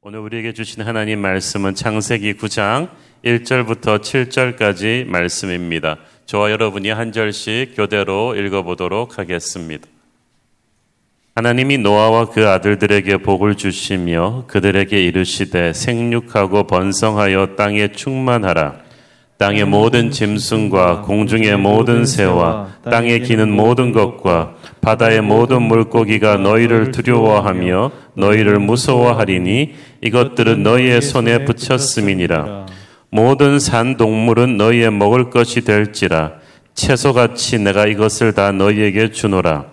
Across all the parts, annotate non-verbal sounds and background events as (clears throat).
오늘 우리에게 주신 하나님 말씀은 창세기 9장 1절부터 7절까지 말씀입니다. 저와 여러분이 한 절씩 교대로 읽어보도록 하겠습니다. 하나님이 노아와 그 아들들에게 복을 주시며 그들에게 이르시되 생육하고 번성하여 땅에 충만하라. 땅의 모든 짐승과 공중의 모든 새와 땅에 기는 모든 것과 바다의 모든 물고기가 너희를 두려워하며 너희를 무서워하리니 이것들은 너희의 손에 붙였음이니라. 모든 산 동물은 너희의 먹을 것이 될지라 채소같이 내가 이것을 다 너희에게 주노라.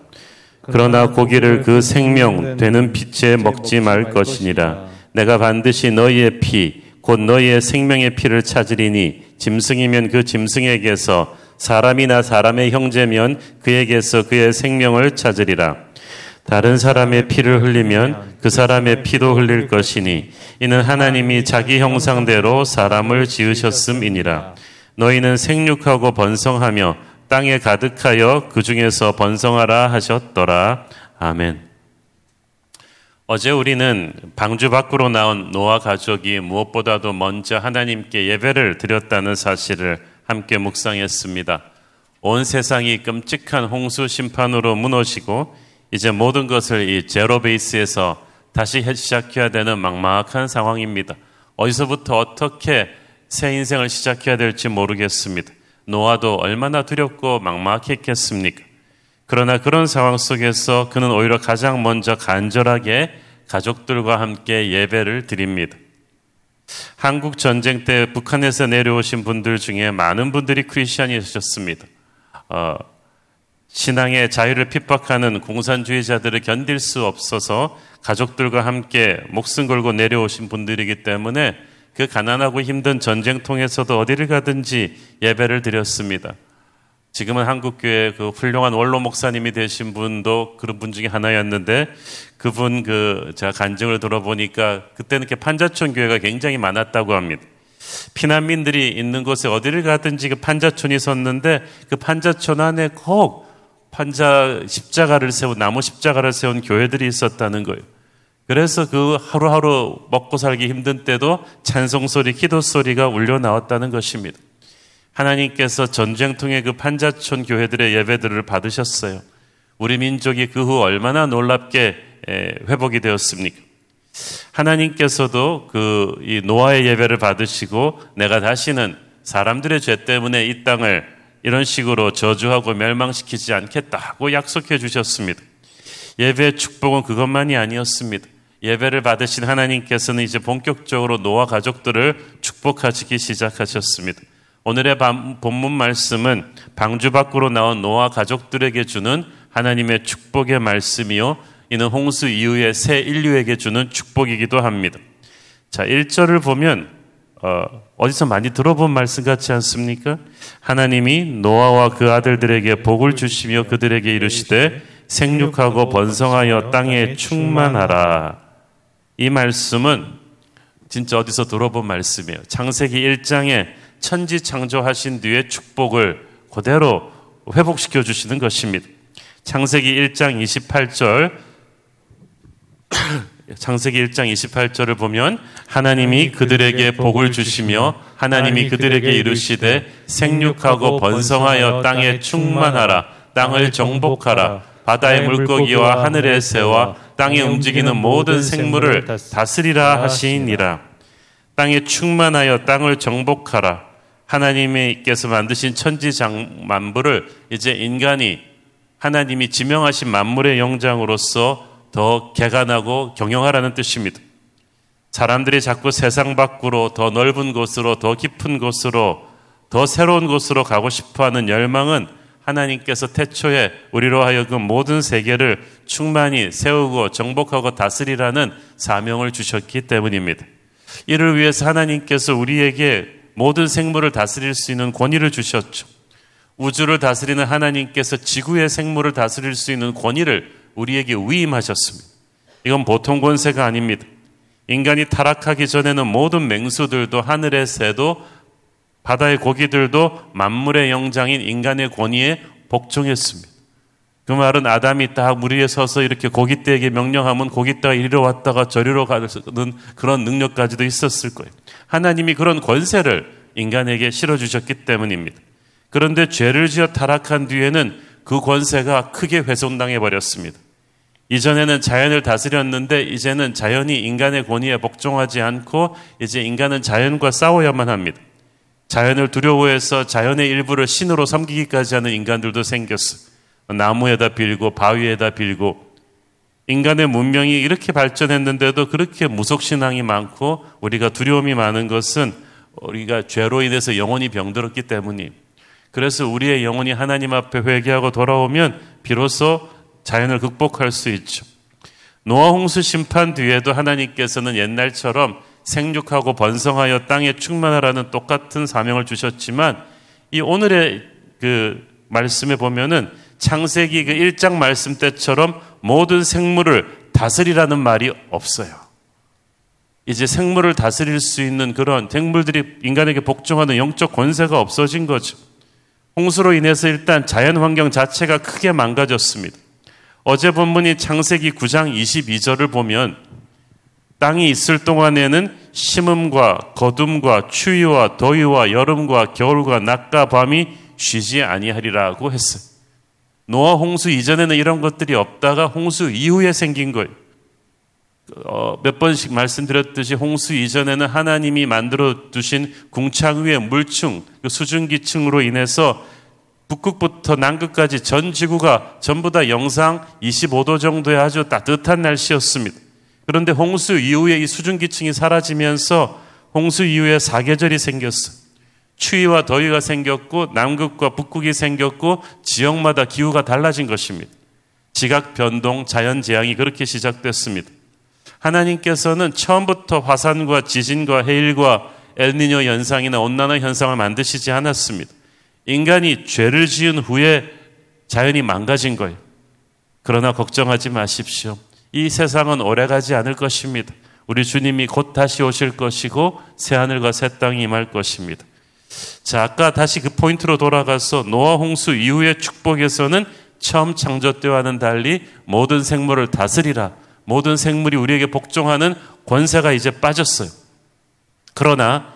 그러나 고기를 그 생명 되는 빛에 먹지 말 것이니라. 내가 반드시 너희의 피, 곧 너희의 생명의 피를 찾으리니 짐승이면 그 짐승에게서 사람이나 사람의 형제면 그에게서 그의 생명을 찾으리라. 다른 사람의 피를 흘리면 그 사람의 피도 흘릴 것이니 이는 하나님이 자기 형상대로 사람을 지으셨음이니라. 너희는 생육하고 번성하며 땅에 가득하여 그 중에서 번성하라 하셨더라. 아멘. 어제 우리는 방주 밖으로 나온 노아 가족이 무엇보다도 먼저 하나님께 예배를 드렸다는 사실을 함께 묵상했습니다. 온 세상이 끔찍한 홍수 심판으로 무너지고 이제 모든 것을 이 제로 베이스에서 다시 시작해야 되는 막막한 상황입니다. 어디서부터 어떻게 새 인생을 시작해야 될지 모르겠습니다. 노아도 얼마나 두렵고 막막했겠습니까? 그러나 그런 상황 속에서 그는 오히려 가장 먼저 간절하게 가족들과 함께 예배를 드립니다. 한국 전쟁 때 북한에서 내려오신 분들 중에 많은 분들이 크리스천이셨습니다. 어, 신앙의 자유를 핍박하는 공산주의자들을 견딜 수 없어서 가족들과 함께 목숨 걸고 내려오신 분들이기 때문에 그 가난하고 힘든 전쟁통에서도 어디를 가든지 예배를 드렸습니다. 지금은 한국교회 그 훌륭한 원로 목사님이 되신 분도 그런 분 중에 하나였는데 그분 그 제가 간증을 들어보니까 그때는 이렇게 판자촌 교회가 굉장히 많았다고 합니다. 피난민들이 있는 곳에 어디를 가든지 그 판자촌이 섰는데 그 판자촌 안에 꼭 판자 십자가를 세운 나무 십자가를 세운 교회들이 있었다는 거예요. 그래서 그 하루하루 먹고 살기 힘든 때도 찬송 소리, 기도 소리가 울려 나왔다는 것입니다. 하나님께서 전쟁통의 그 판자촌 교회들의 예배들을 받으셨어요. 우리 민족이 그 후 얼마나 놀랍게 회복이 되었습니까? 하나님께서도 그 이 노아의 예배를 받으시고 내가 다시는 사람들의 죄 때문에 이 땅을 이런 식으로 저주하고 멸망시키지 않겠다고 약속해 주셨습니다. 예배의 축복은 그것만이 아니었습니다. 예배를 받으신 하나님께서는 이제 본격적으로 노아 가족들을 축복하시기 시작하셨습니다. 오늘의 본문 말씀은 방주 밖으로 나온 노아 가족들에게 주는 하나님의 축복의 말씀이요. 이는 홍수 이후에 새 인류에게 주는 축복이기도 합니다. 자, 1절을 보면 어, 디서 많이 들어본 말씀 같지 않습니까? 하나님이 노아와 그 아들들에게 복을 주시며 그들에게 이르시되 생육하고 번성하여 땅에 충만하라. 이 말씀은 진짜 어디서 들어본 말씀이에요. 창세기 1장에 천지 창조하신 뒤에 축복을 그대로 회복시켜 주시는 것입니다. 창세기 1장 28절. (clears throat) 창세기 1장 28절을 보면 하나님이 그들에게 복을 주시며 하나님이 그들에게 이르시되 생육하고 번성하여 땅에 충만하라. 땅을 정복하라. 바다의 물고기와 하늘의 새와 땅에 움직이는 모든 생물을 다스리라 하시니라. 땅에 충만하여 땅을 정복하라 하나님께서 만드신 천지장 만부를 이제 인간이 하나님이 지명하신 만물의 영장으로서 더 개간하고 경영하라는 뜻입니다. 사람들이 자꾸 세상 밖으로 더 넓은 곳으로 더 깊은 곳으로 더 새로운 곳으로 가고 싶어 하는 열망은 하나님께서 태초에 우리로 하여금 모든 세계를 충만히 세우고 정복하고 다스리라는 사명을 주셨기 때문입니다. 이를 위해서 하나님께서 우리에게 모든 생물을 다스릴 수 있는 권위를 주셨죠. 우주를 다스리는 하나님께서 지구의 생물을 다스릴 수 있는 권위를 우리에게 위임하셨습니다. 이건 보통 권세가 아닙니다. 인간이 타락하기 전에는 모든 맹수들도 하늘의 새도 바다의 고기들도 만물의 영장인 인간의 권위에 복종했습니다. 그 말은 아담이 딱물 위에 서서 이렇게 고깃대에게 명령하면 고깃대가 이리로 왔다가 저리로 가는 그런 능력까지도 있었을 거예요. 하나님이 그런 권세를 인간에게 실어주셨기 때문입니다. 그런데 죄를 지어 타락한 뒤에는 그 권세가 크게 훼손당해 버렸습니다. 이전에는 자연을 다스렸는데 이제는 자연이 인간의 권위에 복종하지 않고 이제 인간은 자연과 싸워야만 합니다. 자연을 두려워해서 자연의 일부를 신으로 섬기기까지 하는 인간들도 생겼어. 나무에다 빌고 바위에다 빌고 인간의 문명이 이렇게 발전했는데도 그렇게 무속신앙이 많고 우리가 두려움이 많은 것은 우리가 죄로 인해서 영혼이 병들었기 때문이 그래서 우리의 영혼이 하나님 앞에 회개하고 돌아오면 비로소 자연을 극복할 수 있죠. 노아 홍수 심판 뒤에도 하나님께서는 옛날처럼 생육하고 번성하여 땅에 충만하라는 똑같은 사명을 주셨지만 이 오늘의 그 말씀에 보면은 창세기 그 1장 말씀 때처럼 모든 생물을 다스리라는 말이 없어요. 이제 생물을 다스릴 수 있는 그런 생물들이 인간에게 복종하는 영적 권세가 없어진 거죠. 홍수로 인해서 일단 자연 환경 자체가 크게 망가졌습니다. 어제 본문이 창세기 9장 22절을 보면 땅이 있을 동안에는 심음과 거둠과 추위와 더위와 여름과 겨울과 낮과 밤이 쉬지 아니하리라고 했어요. 노아 홍수 이전에는 이런 것들이 없다가 홍수 이후에 생긴 거예요. 어, 몇 번씩 말씀드렸듯이 홍수 이전에는 하나님이 만들어 두신 궁창 위의 물층, 그 수증기층으로 인해서 북극부터 남극까지 전 지구가 전부 다 영상 25도 정도의 아주 따뜻한 날씨였습니다. 그런데 홍수 이후에 이 수증기층이 사라지면서 홍수 이후에 사계절이 생겼어요. 추위와 더위가 생겼고 남극과 북극이 생겼고 지역마다 기후가 달라진 것입니다. 지각 변동, 자연 재앙이 그렇게 시작됐습니다. 하나님께서는 처음부터 화산과 지진과 해일과 엘니뇨 현상이나 온난화 현상을 만드시지 않았습니다. 인간이 죄를 지은 후에 자연이 망가진 거예요. 그러나 걱정하지 마십시오. 이 세상은 오래가지 않을 것입니다. 우리 주님이 곧 다시 오실 것이고 새하늘과 새 땅이 임할 것입니다. 자, 아까 다시 그 포인트로 돌아가서 노아 홍수 이후의 축복에서는 처음 창조 때와는 달리 모든 생물을 다스리라. 모든 생물이 우리에게 복종하는 권세가 이제 빠졌어요. 그러나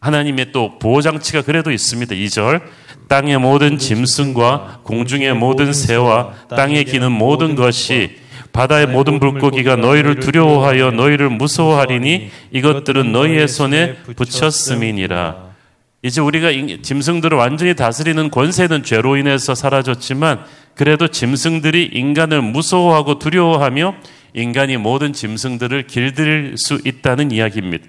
하나님의 또 보호장치가 그래도 있습니다. 2절. 땅의 모든 짐승과 공중의 모든 새와 땅에 기는 모든 것이 바다의 모든 물고기가 너희를 두려워하여 너희를 무서워하리니 이것들은 너희의 손에 붙였음이니라. 이제 우리가 짐승들을 완전히 다스리는 권세는 죄로 인해서 사라졌지만 그래도 짐승들이 인간을 무서워하고 두려워하며 인간이 모든 짐승들을 길들일 수 있다는 이야기입니다.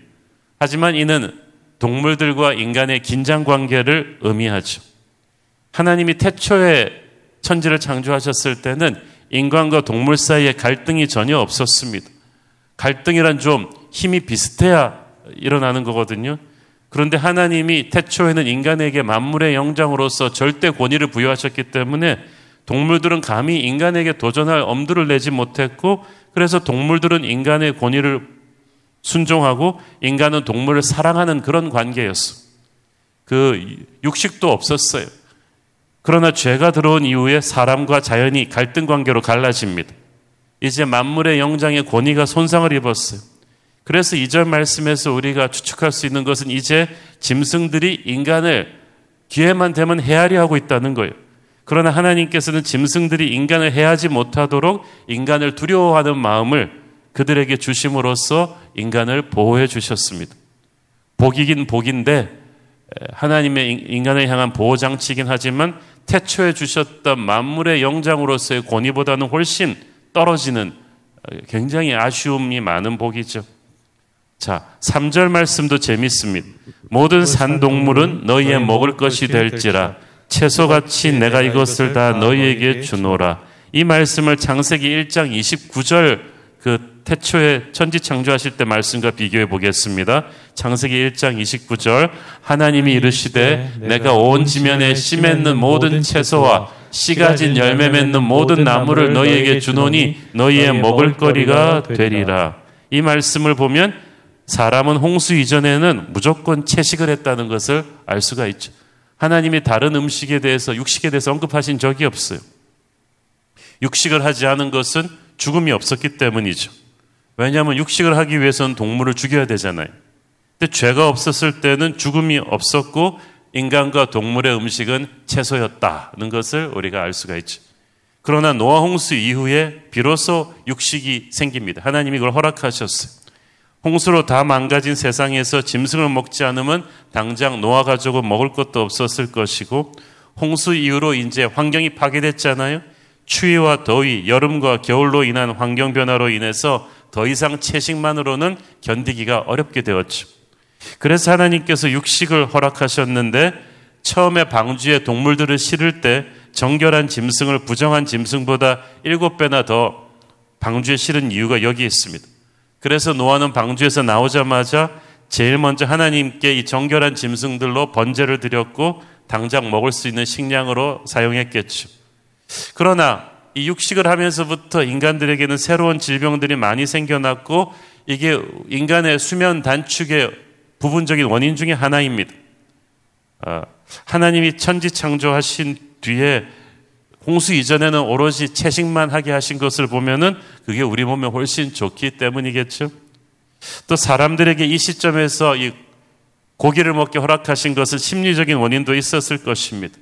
하지만 이는 동물들과 인간의 긴장 관계를 의미하죠. 하나님이 태초에 천지를 창조하셨을 때는 인간과 동물 사이에 갈등이 전혀 없었습니다. 갈등이란 좀 힘이 비슷해야 일어나는 거거든요. 그런데 하나님이 태초에는 인간에게 만물의 영장으로서 절대 권위를 부여하셨기 때문에 동물들은 감히 인간에게 도전할 엄두를 내지 못했고 그래서 동물들은 인간의 권위를 순종하고 인간은 동물을 사랑하는 그런 관계였어. 그 육식도 없었어요. 그러나 죄가 들어온 이후에 사람과 자연이 갈등 관계로 갈라집니다. 이제 만물의 영장의 권위가 손상을 입었어요. 그래서 이 절 말씀에서 우리가 추측할 수 있는 것은 이제 짐승들이 인간을 기회만 되면 헤아려 하고 있다는 거예요. 그러나 하나님께서는 짐승들이 인간을 해하지 못하도록 인간을 두려워하는 마음을 그들에게 주심으로써 인간을 보호해 주셨습니다. 복이긴 복인데 하나님의 인간을 향한 보호 장치이긴 하지만 태초에 주셨던 만물의 영장으로서의 권위보다는 훨씬 떨어지는 굉장히 아쉬움이 많은 복이죠. 자, 3절 말씀도 재밌습니다. 모든 산 동물은 너희의 먹을 것이 될지라 채소같이 내가 이것을 다 너희에게 주노라. 이 말씀을 창세기 1장 29절 그 태초에 천지 창조하실 때 말씀과 비교해 보겠습니다. 창세기 1장 29절 하나님이 이르시되 내가 온 지면에 씨 맺는 모든 채소와 씨 가 진 열매 맺는 모든 나무를 너희에게 주노니 너희의 먹을 거리가 되리라. 이 말씀을 보면 사람은 홍수 이전에는 무조건 채식을 했다는 것을 알 수가 있죠. 하나님이 다른 음식에 대해서 육식에 대해서 언급하신 적이 없어요. 육식을 하지 않은 것은 죽음이 없었기 때문이죠. 왜냐하면 육식을 하기 위해서는 동물을 죽여야 되잖아요. 근데 죄가 없었을 때는 죽음이 없었고 인간과 동물의 음식은 채소였다는 것을 우리가 알 수가 있죠. 그러나 노아 홍수 이후에 비로소 육식이 생깁니다. 하나님이 그걸 허락하셨어요. 홍수로 다 망가진 세상에서 짐승을 먹지 않으면 당장 노아 가족은 먹을 것도 없었을 것이고 홍수 이후로 이제 환경이 파괴됐잖아요. 추위와 더위, 여름과 겨울로 인한 환경 변화로 인해서 더 이상 채식만으로는 견디기가 어렵게 되었죠. 그래서 하나님께서 육식을 허락하셨는데 처음에 방주에 동물들을 실을 때 정결한 짐승을 부정한 짐승보다 일곱 배나 더 방주에 실은 이유가 여기 있습니다. 그래서 노아는 방주에서 나오자마자 제일 먼저 하나님께 이 정결한 짐승들로 번제를 드렸고 당장 먹을 수 있는 식량으로 사용했겠죠. 그러나 이 육식을 하면서부터 인간들에게는 새로운 질병들이 많이 생겨났고 이게 인간의 수면 단축의 부분적인 원인 중의 하나입니다. 아, 하나님이 천지 창조하신 뒤에 홍수 이전에는 오로지 채식만 하게 하신 것을 보면은 그게 우리 몸에 훨씬 좋기 때문이겠죠. 또 사람들에게 이 시점에서 이 고기를 먹게 허락하신 것은 심리적인 원인도 있었을 것입니다.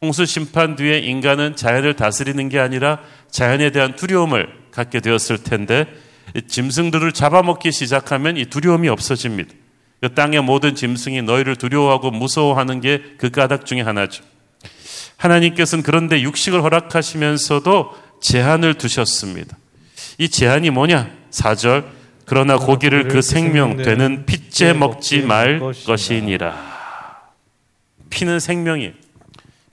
홍수 심판 뒤에 인간은 자연을 다스리는 게 아니라 자연에 대한 두려움을 갖게 되었을 텐데 짐승들을 잡아먹기 시작하면 이 두려움이 없어집니다. 그 땅의 모든 짐승이 너희를 두려워하고 무서워하는 게 그 까닭 중에 하나죠. 하나님께서는 그런데 육식을 허락하시면서도 제한을 두셨습니다. 이 제한이 뭐냐? 4절. 그러나 고기를 그 생명 되는 핏째 먹지 말 것이니라. 피는 생명이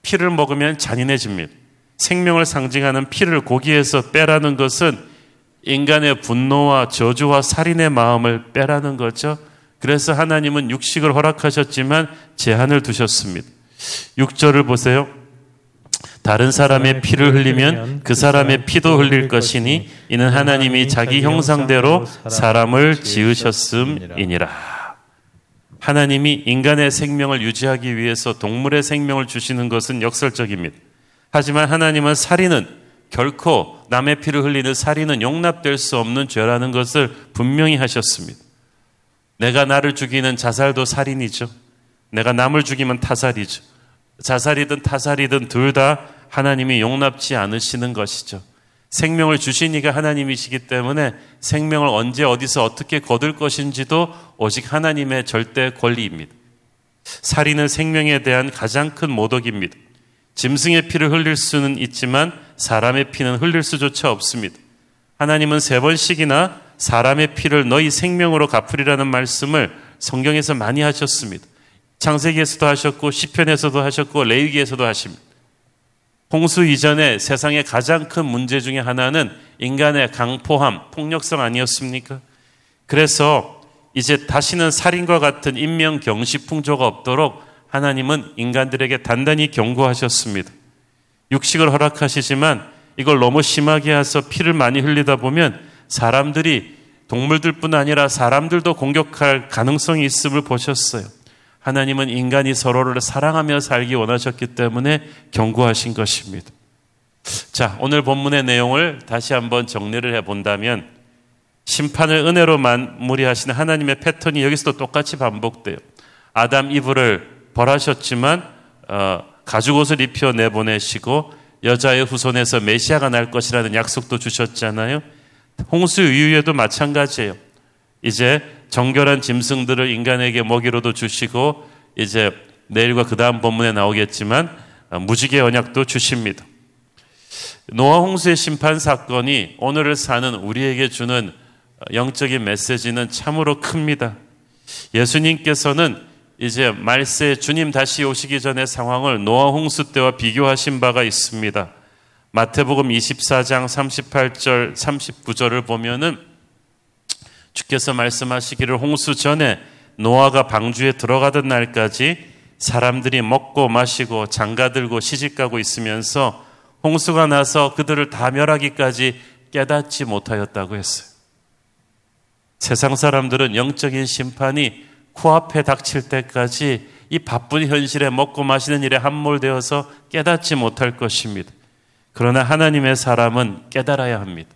피를 먹으면 잔인해집니다. 생명을 상징하는 피를 고기에서 빼라는 것은 인간의 분노와 저주와 살인의 마음을 빼라는 거죠. 그래서 하나님은 육식을 허락하셨지만 제한을 두셨습니다. 6절을 보세요. 다른 사람의 피를 흘리면 그 사람의 피도 흘릴 것이니 이는 하나님이 자기 형상대로 사람을 지으셨음이니라. 하나님이 인간의 생명을 유지하기 위해서 동물의 생명을 주시는 것은 역설적입니다. 하지만 하나님은 살인은 결코 남의 피를 흘리는 살인은 용납될 수 없는 죄라는 것을 분명히 하셨습니다. 내가 나를 죽이는 자살도 살인이죠. 내가 남을 죽이면 타살이죠. 자살이든 타살이든 둘 다 하나님이 용납지 않으시는 것이죠. 생명을 주신 이가 하나님이시기 때문에 생명을 언제 어디서 어떻게 거둘 것인지도 오직 하나님의 절대 권리입니다. 살인은 생명에 대한 가장 큰 모독입니다. 짐승의 피를 흘릴 수는 있지만 사람의 피는 흘릴 수조차 없습니다. 하나님은 세 번씩이나 사람의 피를 너희 생명으로 갚으리라는 말씀을 성경에서 많이 하셨습니다. 창세기에서도 하셨고 시편에서도 하셨고 레위기에서도 하십니다. 홍수 이전에 세상의 가장 큰 문제 중의 하나는 인간의 강포함, 폭력성 아니었습니까? 그래서 이제 다시는 살인과 같은 인명 경시 풍조가 없도록 하나님은 인간들에게 단단히 경고하셨습니다. 육식을 허락하시지만 이걸 너무 심하게 해서 피를 많이 흘리다 보면 사람들이 동물들뿐 아니라 사람들도 공격할 가능성이 있음을 보셨어요. 하나님은 인간이 서로를 사랑하며 살기 원하셨기 때문에 경고하신 것입니다. 자, 오늘 본문의 내용을 다시 한번 정리를 해 본다면 심판을 은혜로 마무리하시는 하나님의 패턴이 여기서도 똑같이 반복돼요. 아담 이브를 벌하셨지만 어, 가죽 옷을 입혀 내보내시고 여자의 후손에서 메시아가 날 것이라는 약속도 주셨잖아요. 홍수 이후에도 마찬가지예요. 이제 정결한 짐승들을 인간에게 먹이로도 주시고 이제 내일과 그 다음 본문에 나오겠지만 어, 무지개 언약도 주십니다. 노아 홍수의 심판 사건이 오늘을 사는 우리에게 주는 영적인 메시지는 참으로 큽니다. 예수님께서는 이제 말세 주님 다시 오시기 전의 상황을 노아 홍수 때와 비교하신 바가 있습니다. 마태복음 24장 38절 39절을 보면은 주께서 말씀하시기를 홍수 전에 노아가 방주에 들어가던 날까지 사람들이 먹고 마시고 장가들고 시집가고 있으면서 홍수가 나서 그들을 다 멸하기까지 깨닫지 못하였다고 했어요. 세상 사람들은 영적인 심판이 코앞에 닥칠 때까지 이 바쁜 현실에 먹고 마시는 일에 함몰되어서 깨닫지 못할 것입니다. 그러나 하나님의 사람은 깨달아야 합니다.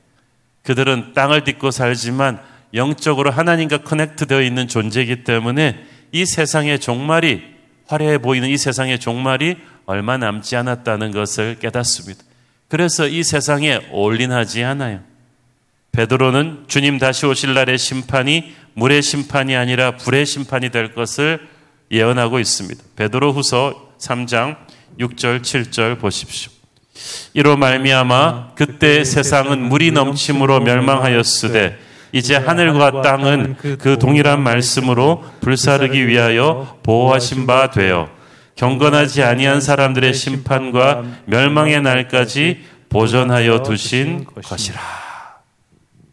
그들은 땅을 딛고 살지만 영적으로 하나님과 커넥트 되어 있는 존재이기 때문에 이 세상의 종말이 화려해 보이는 이 세상의 종말이 얼마 남지 않았다는 것을 깨닫습니다. 그래서 이 세상에 올인하지 않아요. 베드로는 주님 다시 오실 날의 심판이 물의 심판이 아니라 불의 심판이 될 것을 예언하고 있습니다. 베드로 후서 3장 6절 7절 보십시오. 이로 말미암아 그때 세상은 물이 넘침으로 멸망하였으되 이제 하늘과 땅은 그 동일한 말씀으로 불사르기 위하여 보호하신 바 되어 경건하지 아니한 사람들의 심판과 멸망의 날까지 보존하여 두신 것이라.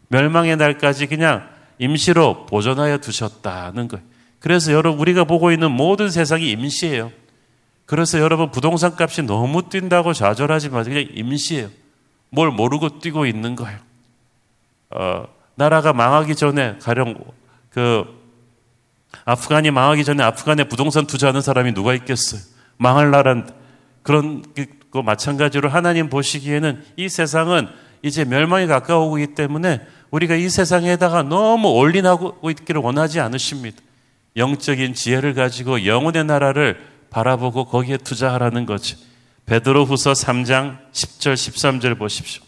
멸망의 날까지 그냥 임시로 보존하여 두셨다는 거예요. 그래서 여러분 우리가 보고 있는 모든 세상이 임시예요. 그래서 여러분 부동산 값이 너무 뛴다고 좌절하지 마세요. 그냥 임시예요. 뭘 모르고 뛰고 있는 거예요. 어, 나라가 망하기 전에 가령 그 아프간이 망하기 전에 아프간에 부동산 투자하는 사람이 누가 있겠어요? 망할 나란 그런 거 마찬가지로 하나님 보시기에는 이 세상은 이제 멸망이 가까우고 있기 때문에 우리가 이 세상에다가 너무 올인하고 있기를 원하지 않으십니다. 영적인 지혜를 가지고 영혼의 나라를 바라보고 거기에 투자하라는 거죠. 베드로 후서 3장 10절 13절 보십시오.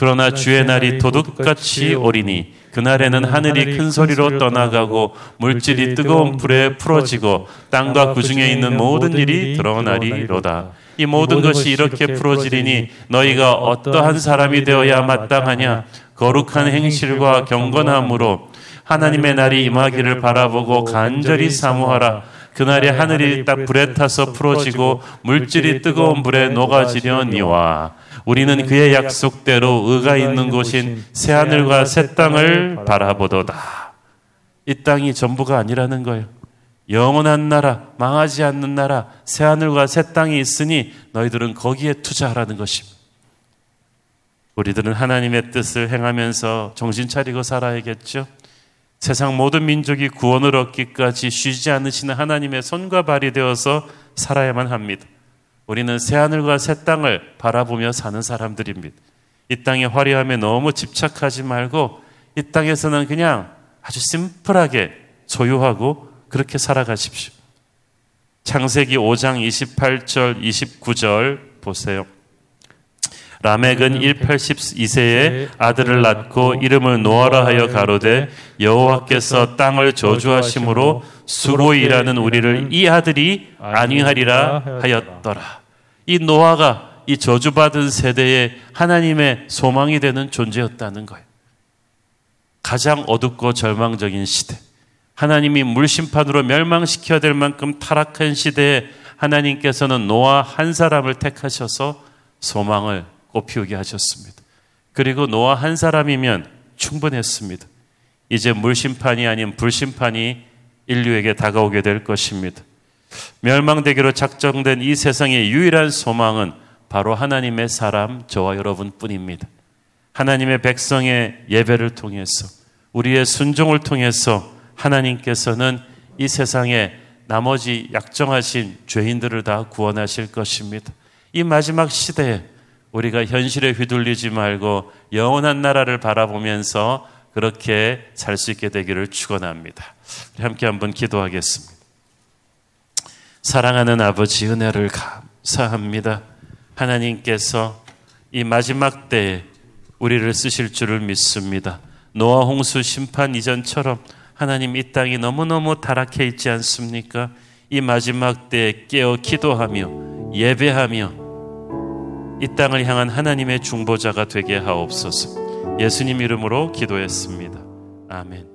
그러나 주의 날이 도둑같이 오리니 그날에는 하늘이 큰 소리로 떠나가고 물질이 뜨거운 불에 풀어지고 땅과 그 중에 있는 모든 일이 드러나리로다. 이 모든 것이 이렇게 풀어지리니 너희가 어떠한 사람이 되어야 마땅하냐? 거룩한 행실과 경건함으로 하나님의 날이 임하기를 바라보고 간절히 사모하라. 그날에 하늘이 딱 불에 타서 풀어지고 물질이 뜨거운 불에 녹아지려니와 우리는 그의 약속대로 의가 있는 곳인 새 하늘과 새 땅을 바라보도다. 이 땅이 전부가 아니라는 거예요. 영원한 나라, 망하지 않는 나라, 새 하늘과 새 땅이 있으니 너희들은 거기에 투자하라는 것입니다. 우리들은 하나님의 뜻을 행하면서 정신 차리고 살아야겠죠. 세상 모든 민족이 구원을 얻기까지 쉬지 않으시는 하나님의 손과 발이 되어서 살아야만 합니다. 우리는 새하늘과 새 땅을 바라보며 사는 사람들입니다. 이 땅의 화려함에 너무 집착하지 말고 이 땅에서는 그냥 아주 심플하게 소유하고 그렇게 살아가십시오. 창세기 5장 28절, 29절 보세요. 라멕은 182세에 아들을 낳고 이름을 노아라 하여 가로되 여호와께서 땅을 저주하심으로 수고 일하는 우리를 이 아들이 안위하리라 하였더라. 이 노아가 이 저주받은 세대에 하나님의 소망이 되는 존재였다는 거예요. 가장 어둡고 절망적인 시대. 하나님이 물심판으로 멸망시켜야 될 만큼 타락한 시대에 하나님께서는 노아 한 사람을 택하셔서 소망을 꽃피우게 하셨습니다. 그리고 노아 한 사람이면 충분했습니다. 이제 물심판이 아닌 불심판이 인류에게 다가오게 될 것입니다. 멸망되기로 작정된 이 세상의 유일한 소망은 바로 하나님의 사람, 저와 여러분 뿐입니다. 하나님의 백성의 예배를 통해서, 우리의 순종을 통해서 하나님께서는 이 세상에 나머지 약정하신 죄인들을 다 구원하실 것입니다. 이 마지막 시대에 우리가 현실에 휘둘리지 말고 영원한 나라를 바라보면서 그렇게 살 수 있게 되기를 축원합니다. 함께 한번 기도하겠습니다. 사랑하는 아버지 은혜를 감사합니다. 하나님께서 이 마지막 때에 우리를 쓰실 줄을 믿습니다. 노아 홍수 심판 이전처럼 하나님 이 땅이 너무너무 타락해 있지 않습니까? 이 마지막 때에 깨어 기도하며 예배하며 이 땅을 향한 하나님의 중보자가 되게 하옵소서. 예수님 이름으로 기도했습니다. 아멘.